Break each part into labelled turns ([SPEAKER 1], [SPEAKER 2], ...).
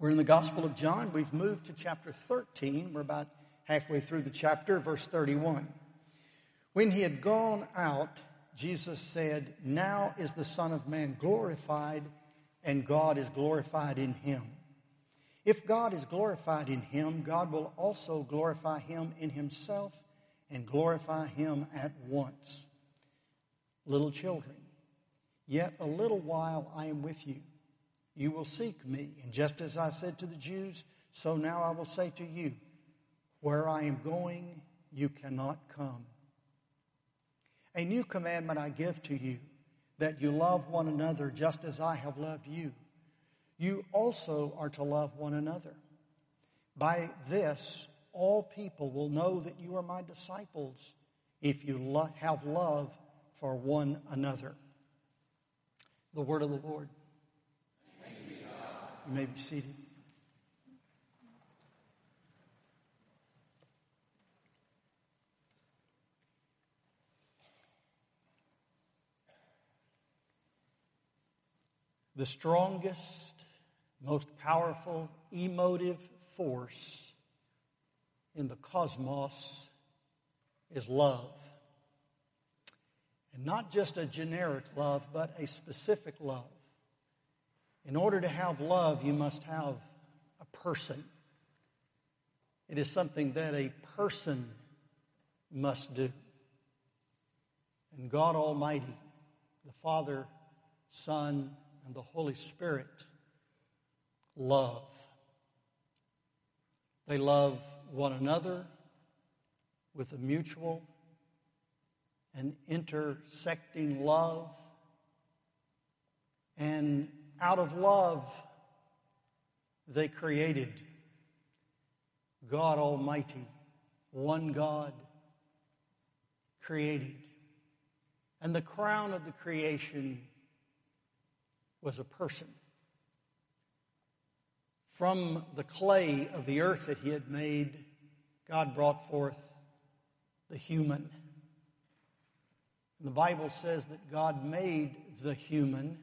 [SPEAKER 1] We're in the Gospel of John. We've moved to chapter 13. We're about halfway through the chapter, verse 31. When he had gone out, Jesus said, Now is the Son of Man glorified, and God is glorified in him. If God is glorified in him, God will also glorify him in himself and glorify him at once. Little children, yet a little while I am with you. You will seek me. And just as I said to the Jews, so now I will say to you, where I am going, you cannot come. A new commandment I give to you, that you love one another just as I have loved you. You also are to love one another. By this, all people will know that you are my disciples if you lo- have love for one another. The word of the Lord. You may be seated. The strongest, most powerful emotive force in the cosmos is love. And not just a generic love, but a specific love. In order to have love, you must have a person. It is something that a person must do. And God Almighty, the Father, Son, and the Holy Spirit love. They love one another with a mutual and intersecting love. And out of love, they created God Almighty, one God created. And the crown of the creation was a person. From the clay of the earth that he had made, God brought forth the human. And the Bible says that God made the human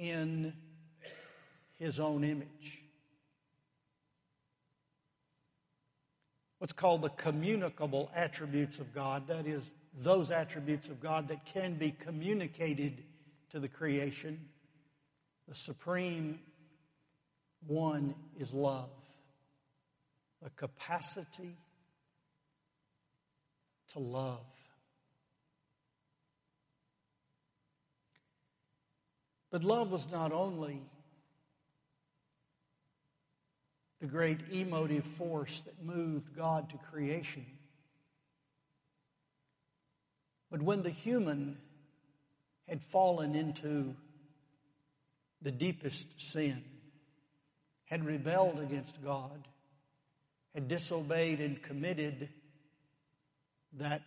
[SPEAKER 1] in his own image. What's called the communicable attributes of God, that is, those attributes of God that can be communicated to the creation. The supreme one is love, the capacity to love. But love was not only the great emotive force that moved God to creation, but when the human had fallen into the deepest sin, had rebelled against God, had disobeyed and committed that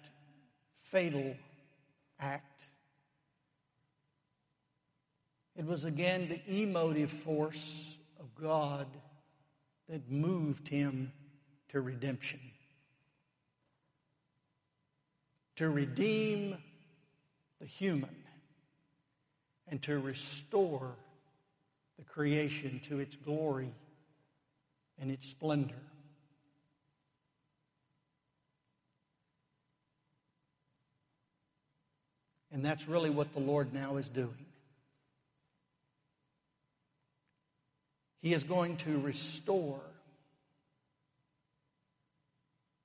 [SPEAKER 1] fatal act, it was again the emotive force of God that moved him to redemption. To redeem the human and to restore the creation to its glory and its splendor. And that's really what the Lord now is doing. He is going to restore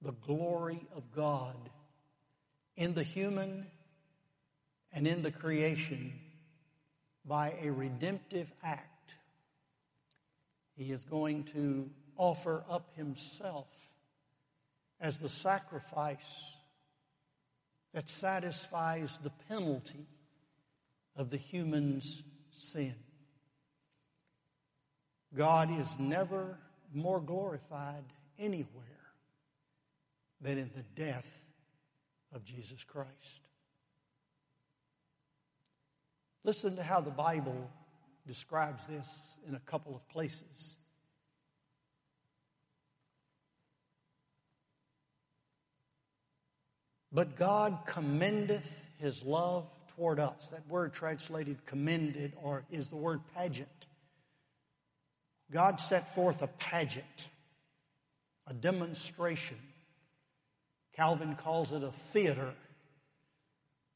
[SPEAKER 1] the glory of God in the human and in the creation by a redemptive act. He is going to offer up himself as the sacrifice that satisfies the penalty of the human's sin. God is never more glorified anywhere than in the death of Jesus Christ. Listen to how the Bible describes this in a couple of places. But God commendeth his love toward us. That word translated commended or is the word pageant. God set forth a pageant, a demonstration. Calvin calls it a theater,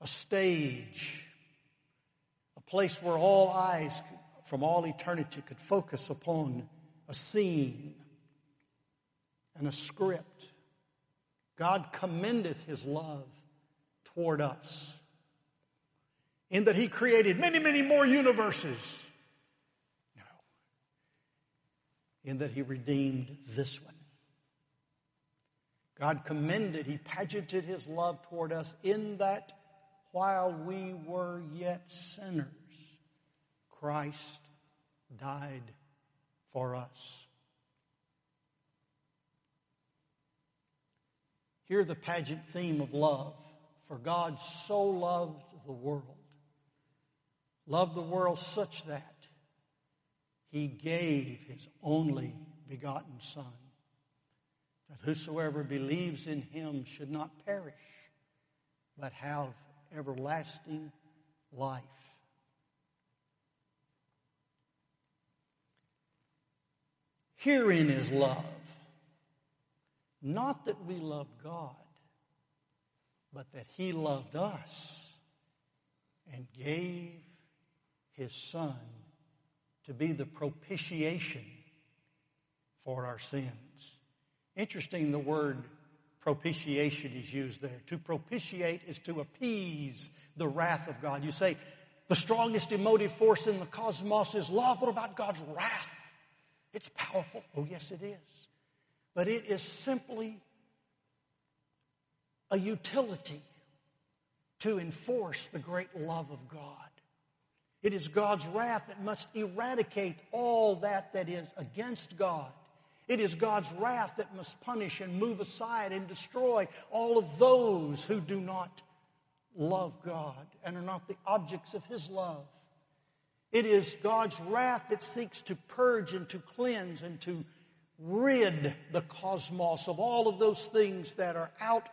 [SPEAKER 1] a stage, a place where all eyes from all eternity could focus upon a scene and a script. God commendeth his love toward us in that he created many, many more universes. No. In that he redeemed this one. God commended, he pageanted his love toward us in that while we were yet sinners, Christ died for us. Hear the pageant theme of love. For God so loved the world, loved the world such that he gave his only begotten Son, that whosoever believes in him should not perish, but have everlasting life. Herein is love. Not that we love God, but that He loved us and gave His Son to be the propitiation for our sins. Interesting, the word propitiation is used there. To propitiate is to appease the wrath of God. You say, the strongest emotive force in the cosmos is love. What about God's wrath? It's powerful. Oh, yes, it is but it is simply a utility to enforce the great love of God. It is God's wrath that must eradicate all that that is against God. It is God's wrath that must punish and move aside and destroy all of those who do not love God and are not the objects of His love. It is God's wrath that seeks to purge and to cleanse and to rid the cosmos of all of those things that are out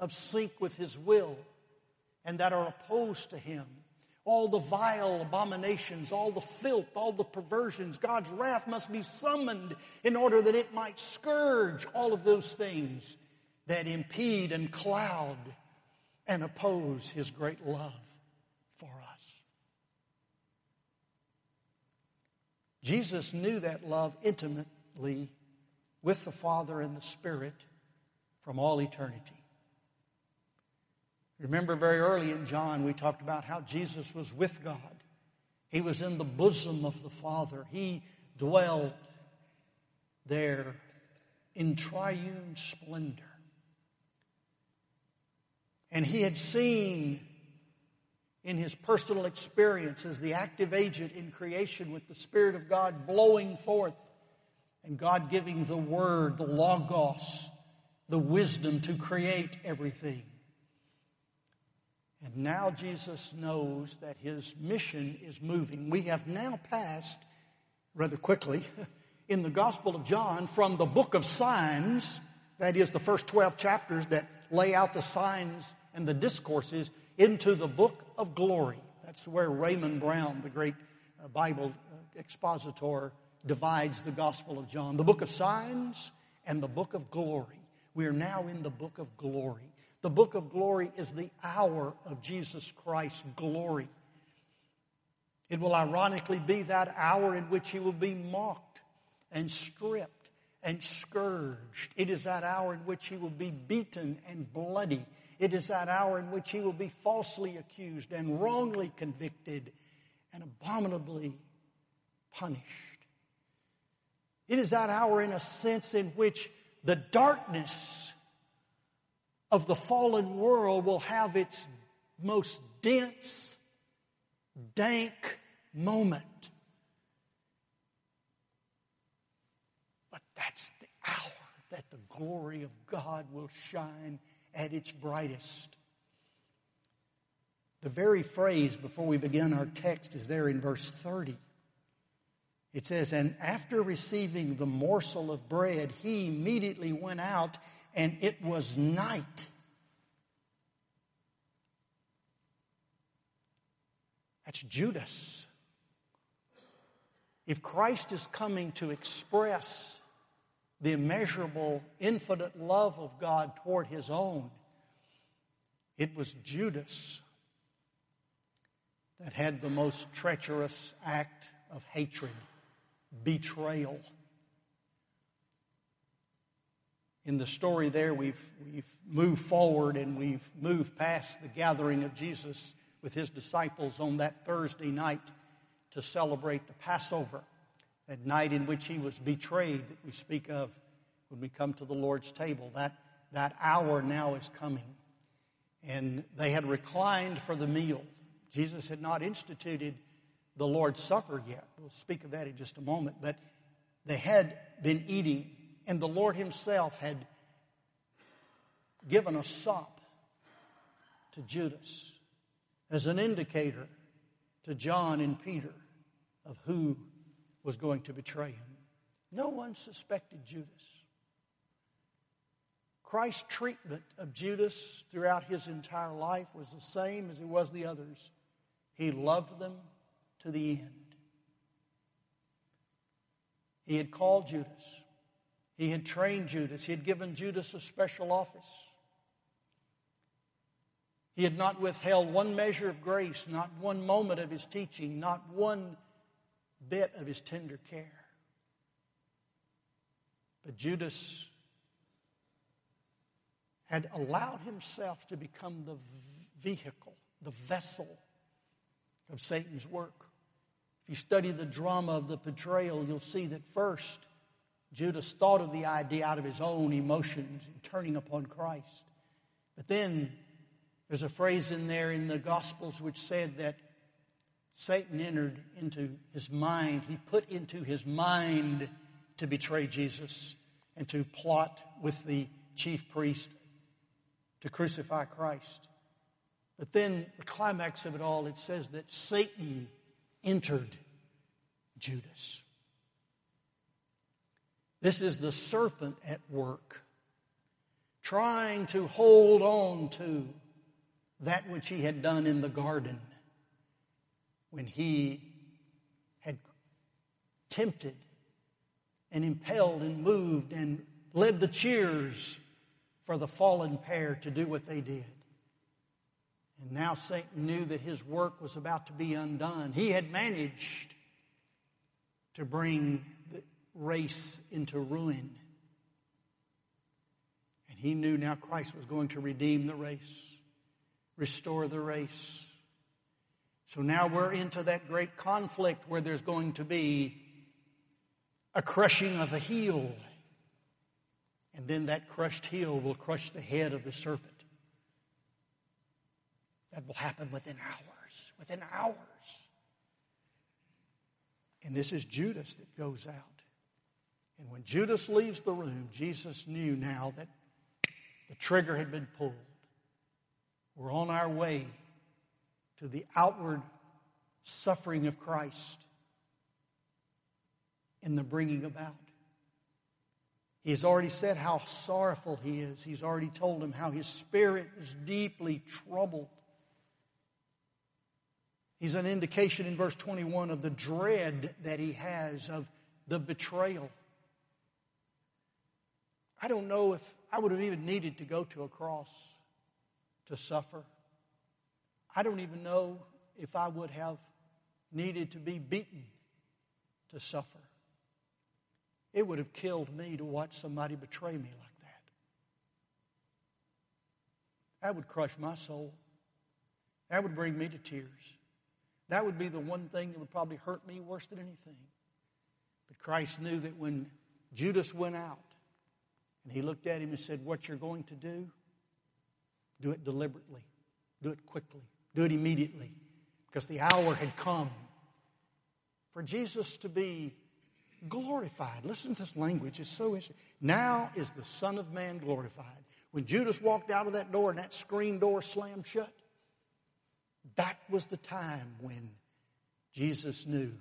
[SPEAKER 1] of sync with His will and that are opposed to Him. All the vile abominations, all the filth, all the perversions, God's wrath must be summoned in order that it might scourge all of those things that impede and cloud and oppose His great love for us. Jesus knew that love intimately with the Father and the Spirit from all eternity. Remember, very early in John, we talked about how Jesus was with God. He was in the bosom of the Father. He dwelled there in triune splendor. And he had seen in his personal experience as the active agent in creation with the Spirit of God blowing forth and God giving the Word, the Logos, the wisdom to create everything. And now Jesus knows that his mission is moving. We have now passed, rather quickly, in the Gospel of John from the book of signs, that is the first 12 chapters that lay out the signs and the discourses, into the book of glory. That's where Raymond Brown, the great uh, Bible uh, expositor, divides the Gospel of John the book of signs and the book of glory. We are now in the book of glory. The book of glory is the hour of Jesus Christ's glory. It will ironically be that hour in which he will be mocked and stripped and scourged. It is that hour in which he will be beaten and bloody. It is that hour in which he will be falsely accused and wrongly convicted and abominably punished. It is that hour, in a sense, in which the darkness of the fallen world will have its most dense, dank moment. But that's the hour that the glory of God will shine at its brightest. The very phrase before we begin our text is there in verse 30. It says, And after receiving the morsel of bread, he immediately went out, and it was night. That's Judas. If Christ is coming to express the immeasurable, infinite love of God toward his own, it was Judas that had the most treacherous act of hatred, betrayal. In the story there, we've, we've moved forward and we've moved past the gathering of Jesus with his disciples on that Thursday night to celebrate the Passover, that night in which he was betrayed that we speak of when we come to the Lord's table. That, that hour now is coming. And they had reclined for the meal. Jesus had not instituted the Lord's Supper yet. We'll speak of that in just a moment. But they had been eating, and the Lord Himself had given a sop to Judas as an indicator to John and Peter of who was going to betray him. No one suspected Judas. Christ's treatment of Judas throughout his entire life was the same as it was the others. He loved them to the end. He had called Judas. He had trained Judas. He had given Judas a special office. He had not withheld one measure of grace, not one moment of his teaching, not one bit of his tender care. But Judas had allowed himself to become the vehicle, the vessel of Satan's work. If you study the drama of the betrayal, you'll see that first, Judas thought of the idea out of his own emotions and turning upon Christ. But then there's a phrase in there in the Gospels which said that Satan entered into his mind. He put into his mind to betray Jesus and to plot with the chief priest to crucify Christ. But then the climax of it all, it says that Satan entered Judas. This is the serpent at work, trying to hold on to that which he had done in the garden when he had tempted and impelled and moved and led the cheers for the fallen pair to do what they did. And now Satan knew that his work was about to be undone. He had managed to bring race into ruin. And he knew now Christ was going to redeem the race restore the race. So now we're into that great conflict where there's going to be a crushing of a heel. And then that crushed heel will crush the head of the serpent. That will happen within hours. Within hours. And this is Judas that goes out. And when Judas leaves the room, Jesus knew now that the trigger had been pulled. We're on our way to the outward suffering of Christ in the bringing about. He has already said how sorrowful he is. He's already told him how his spirit is deeply troubled. He's an indication in verse 21 of the dread that he has of the betrayal. I don't know if I would have even needed to go to a cross to suffer. I don't even know if I would have needed to be beaten to suffer. It would have killed me to watch somebody betray me like that. That would crush my soul. That would bring me to tears. That would be the one thing that would probably hurt me worse than anything. But Christ knew that when Judas went out and he looked at him and said, What you're going to do, do it deliberately. Do it quickly. Do it immediately. Because the hour had come for Jesus to be glorified. Listen to this language. It's so interesting. Now is the Son of Man glorified. When Judas walked out of that door and that screen door slammed shut, that was the time when Jesus knew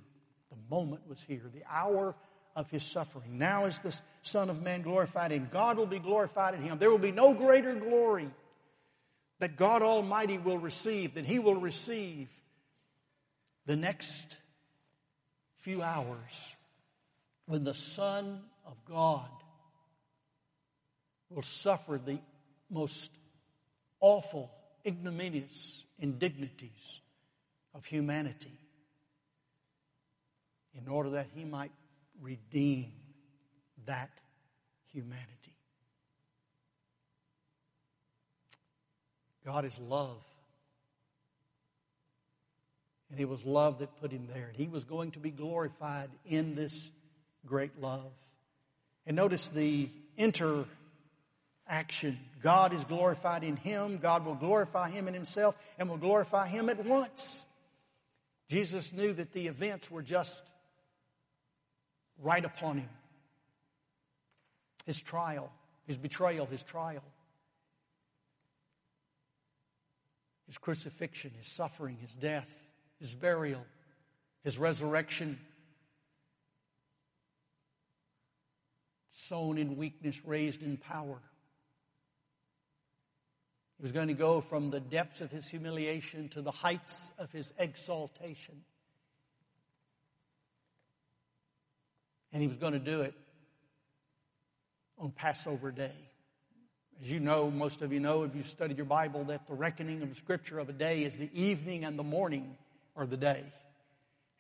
[SPEAKER 1] the moment was here, the hour of his suffering. Now is the Son of Man glorified, and God will be glorified in him. There will be no greater glory that God Almighty will receive, that He will receive the next few hours when the Son of God will suffer the most awful, ignominious indignities of humanity in order that he might redeem that humanity. God is love. And it was love that put him there. And he was going to be glorified in this great love. And notice the interaction. God is glorified in him. God will glorify him in himself and will glorify him at once. Jesus knew that the events were just right upon him. His trial, his betrayal, his trial. his crucifixion, his suffering, his death, his burial, his resurrection. Sown in weakness, raised in power. He was going to go from the depths of his humiliation to the heights of his exaltation. And he was going to do it on Passover Day. As you know, most of you know, if you've studied your Bible, that the reckoning of the scripture of a day is the evening and the morning or the day.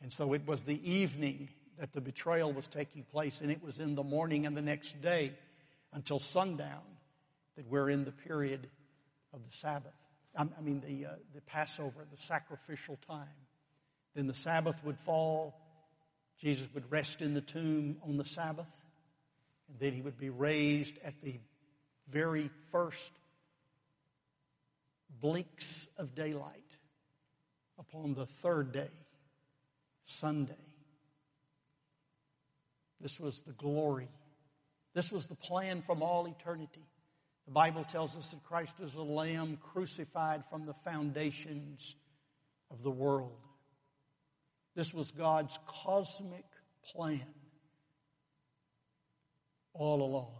[SPEAKER 1] And so it was the evening that the betrayal was taking place, and it was in the morning and the next day until sundown that we're in the period of the Sabbath. I mean, the, uh, the Passover, the sacrificial time. Then the Sabbath would fall. Jesus would rest in the tomb on the Sabbath. And then he would be raised at the very first blinks of daylight upon the third day, Sunday. This was the glory. This was the plan from all eternity. The Bible tells us that Christ is a lamb crucified from the foundations of the world. This was God's cosmic plan all along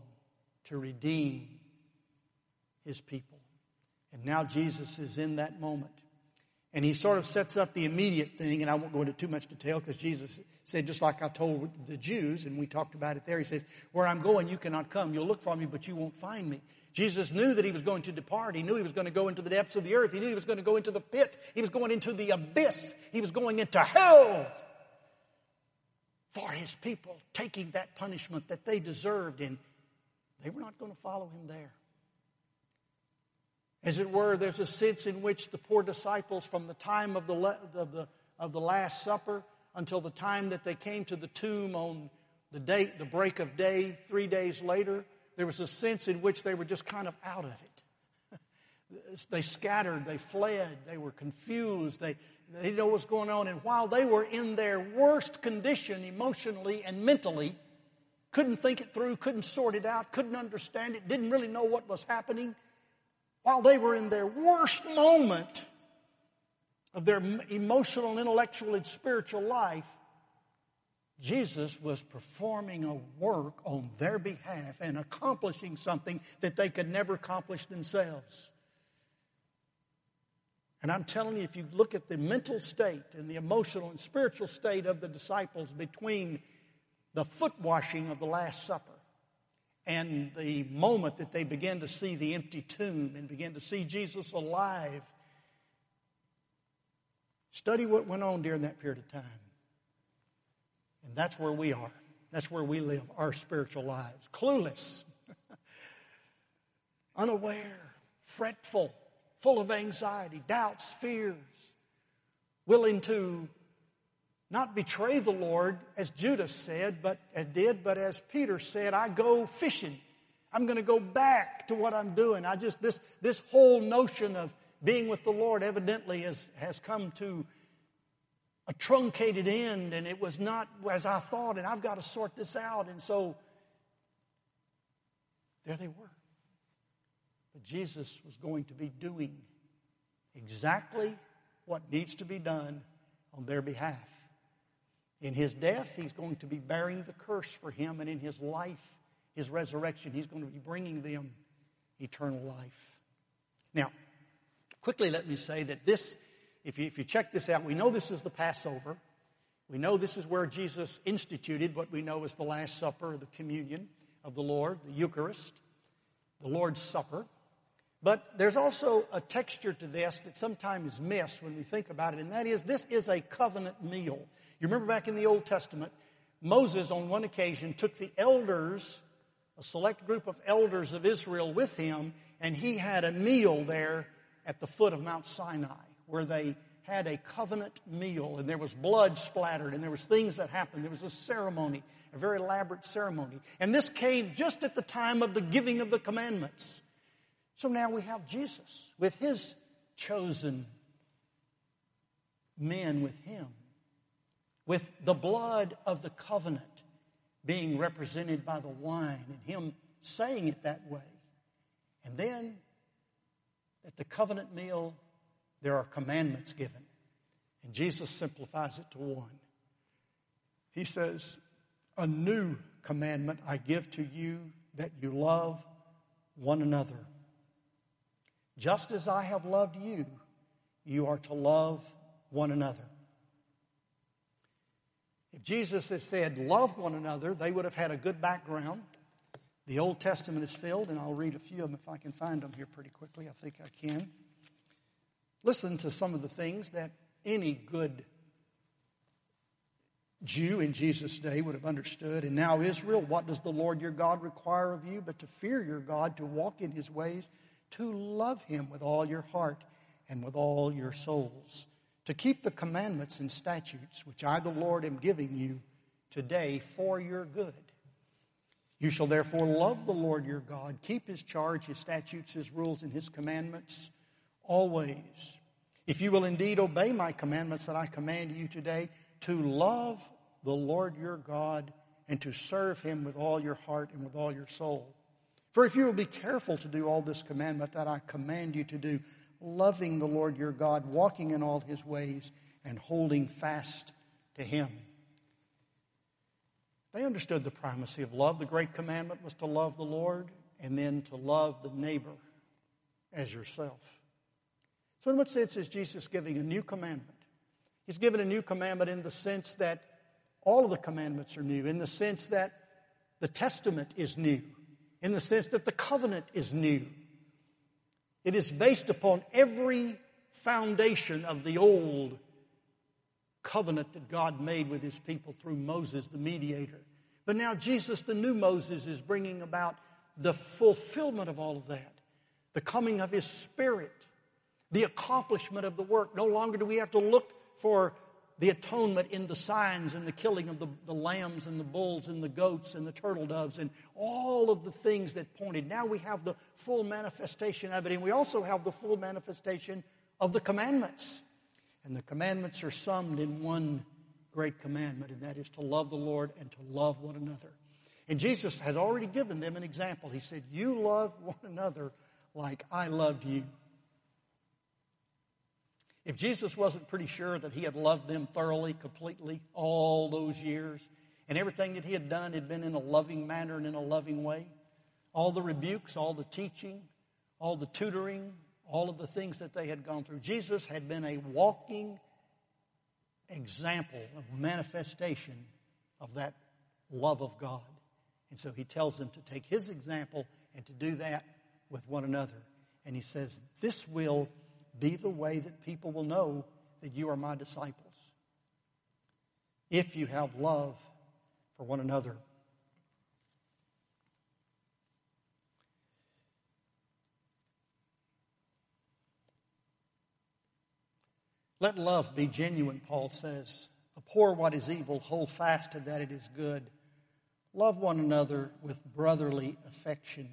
[SPEAKER 1] to redeem his people. And now Jesus is in that moment. And he sort of sets up the immediate thing, and I won't go into too much detail because Jesus said, just like I told the Jews, and we talked about it there, he says, Where I'm going, you cannot come. You'll look for me, but you won't find me. Jesus knew that he was going to depart. He knew he was going to go into the depths of the earth. He knew he was going to go into the pit. He was going into the abyss. He was going into hell for his people, taking that punishment that they deserved, and they were not going to follow him there. As it were, there's a sense in which the poor disciples, from the time of the, of the, of the Last Supper until the time that they came to the tomb on the day, the break of day, three days later, there was a sense in which they were just kind of out of it. they scattered, they fled, they were confused, they, they didn't know what was going on. And while they were in their worst condition emotionally and mentally, couldn't think it through, couldn't sort it out, couldn't understand it, didn't really know what was happening, while they were in their worst moment of their emotional, intellectual, and spiritual life, Jesus was performing a work on their behalf and accomplishing something that they could never accomplish themselves. And I'm telling you, if you look at the mental state and the emotional and spiritual state of the disciples between the foot washing of the Last Supper and the moment that they began to see the empty tomb and began to see Jesus alive, study what went on during that period of time. And that's where we are. That's where we live our spiritual lives. Clueless, unaware, fretful, full of anxiety, doubts, fears, willing to not betray the Lord as Judas said, but as did, but as Peter said, I go fishing. I'm going to go back to what I'm doing. I just this this whole notion of being with the Lord evidently has, has come to a truncated end and it was not as I thought and I've got to sort this out and so there they were. But Jesus was going to be doing exactly what needs to be done on their behalf. In his death, he's going to be bearing the curse for him, and in his life, his resurrection, he's going to be bringing them eternal life. Now, quickly let me say that this, if you, if you check this out, we know this is the Passover. We know this is where Jesus instituted what we know as the Last Supper, the communion of the Lord, the Eucharist, the Lord's Supper. But there's also a texture to this that sometimes is missed when we think about it, and that is this is a covenant meal. You remember back in the Old Testament, Moses on one occasion took the elders, a select group of elders of Israel with him, and he had a meal there at the foot of Mount Sinai where they had a covenant meal and there was blood splattered and there was things that happened. There was a ceremony, a very elaborate ceremony. And this came just at the time of the giving of the commandments. So now we have Jesus with his chosen men with him, with the blood of the covenant being represented by the wine and him saying it that way. And then at the covenant meal, there are commandments given. And Jesus simplifies it to one. He says, A new commandment I give to you that you love one another. Just as I have loved you, you are to love one another. If Jesus had said, Love one another, they would have had a good background. The Old Testament is filled, and I'll read a few of them if I can find them here pretty quickly. I think I can. Listen to some of the things that any good Jew in Jesus' day would have understood. And now, Israel, what does the Lord your God require of you but to fear your God, to walk in his ways, to love him with all your heart and with all your souls, to keep the commandments and statutes which I, the Lord, am giving you today for your good. You shall therefore love the Lord your God, keep his charge, his statutes, his rules, and his commandments always. If you will indeed obey my commandments that I command you today, to love the Lord your God and to serve him with all your heart and with all your soul. For if you will be careful to do all this commandment that I command you to do, loving the Lord your God, walking in all his ways, and holding fast to him. They understood the primacy of love. The great commandment was to love the Lord and then to love the neighbor as yourself. So, in what sense is Jesus giving a new commandment? He's given a new commandment in the sense that all of the commandments are new, in the sense that the testament is new, in the sense that the covenant is new. It is based upon every foundation of the old covenant that God made with his people through Moses, the mediator. But now Jesus, the new Moses, is bringing about the fulfillment of all of that, the coming of his spirit, the accomplishment of the work. No longer do we have to look for the atonement in the signs and the killing of the, the lambs and the bulls and the goats and the turtle doves and all of the things that pointed. Now we have the full manifestation of it, and we also have the full manifestation of the commandments. And the commandments are summed in one great commandment, and that is to love the Lord and to love one another. And Jesus had already given them an example. He said, You love one another like I loved you. If Jesus wasn't pretty sure that he had loved them thoroughly, completely, all those years, and everything that he had done had been in a loving manner and in a loving way, all the rebukes, all the teaching, all the tutoring, all of the things that they had gone through. Jesus had been a walking example of manifestation of that love of God. And so he tells them to take his example and to do that with one another. And he says, This will be the way that people will know that you are my disciples. If you have love for one another. Let love be genuine, Paul says. Abhor what is evil, hold fast to that it is good. Love one another with brotherly affection.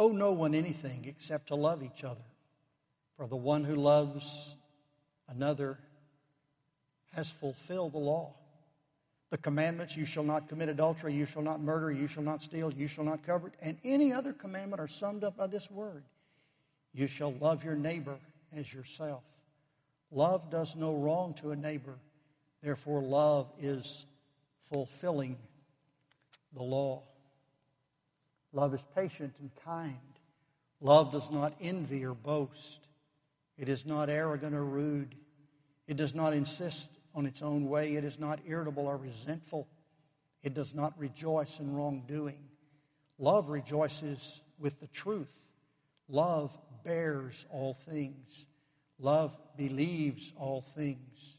[SPEAKER 1] Owe no one anything except to love each other. For the one who loves another has fulfilled the law the commandments you shall not commit adultery, you shall not murder, you shall not steal, you shall not covet, and any other commandment are summed up by this word you shall love your neighbor as yourself. Love does no wrong to a neighbor, therefore, love is fulfilling the law. Love is patient and kind. Love does not envy or boast. It is not arrogant or rude. It does not insist on its own way. It is not irritable or resentful. It does not rejoice in wrongdoing. Love rejoices with the truth. Love bears all things. Love believes all things,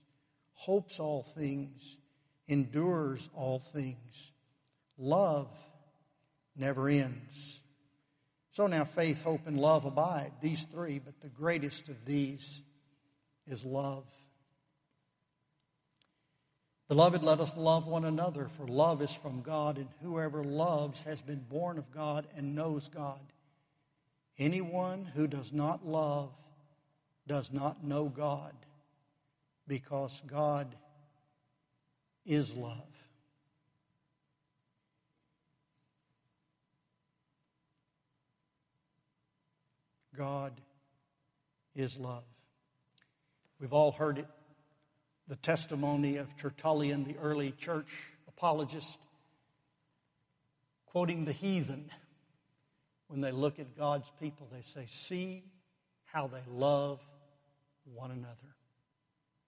[SPEAKER 1] hopes all things, endures all things. Love never ends. So now faith, hope, and love abide, these three, but the greatest of these is love. Beloved, let us love one another, for love is from God, and whoever loves has been born of God and knows God. Anyone who does not love does not know God, because God is love. God is love. We've all heard it, the testimony of Tertullian, the early church apologist, quoting the heathen. When they look at God's people, they say, See how they love one another.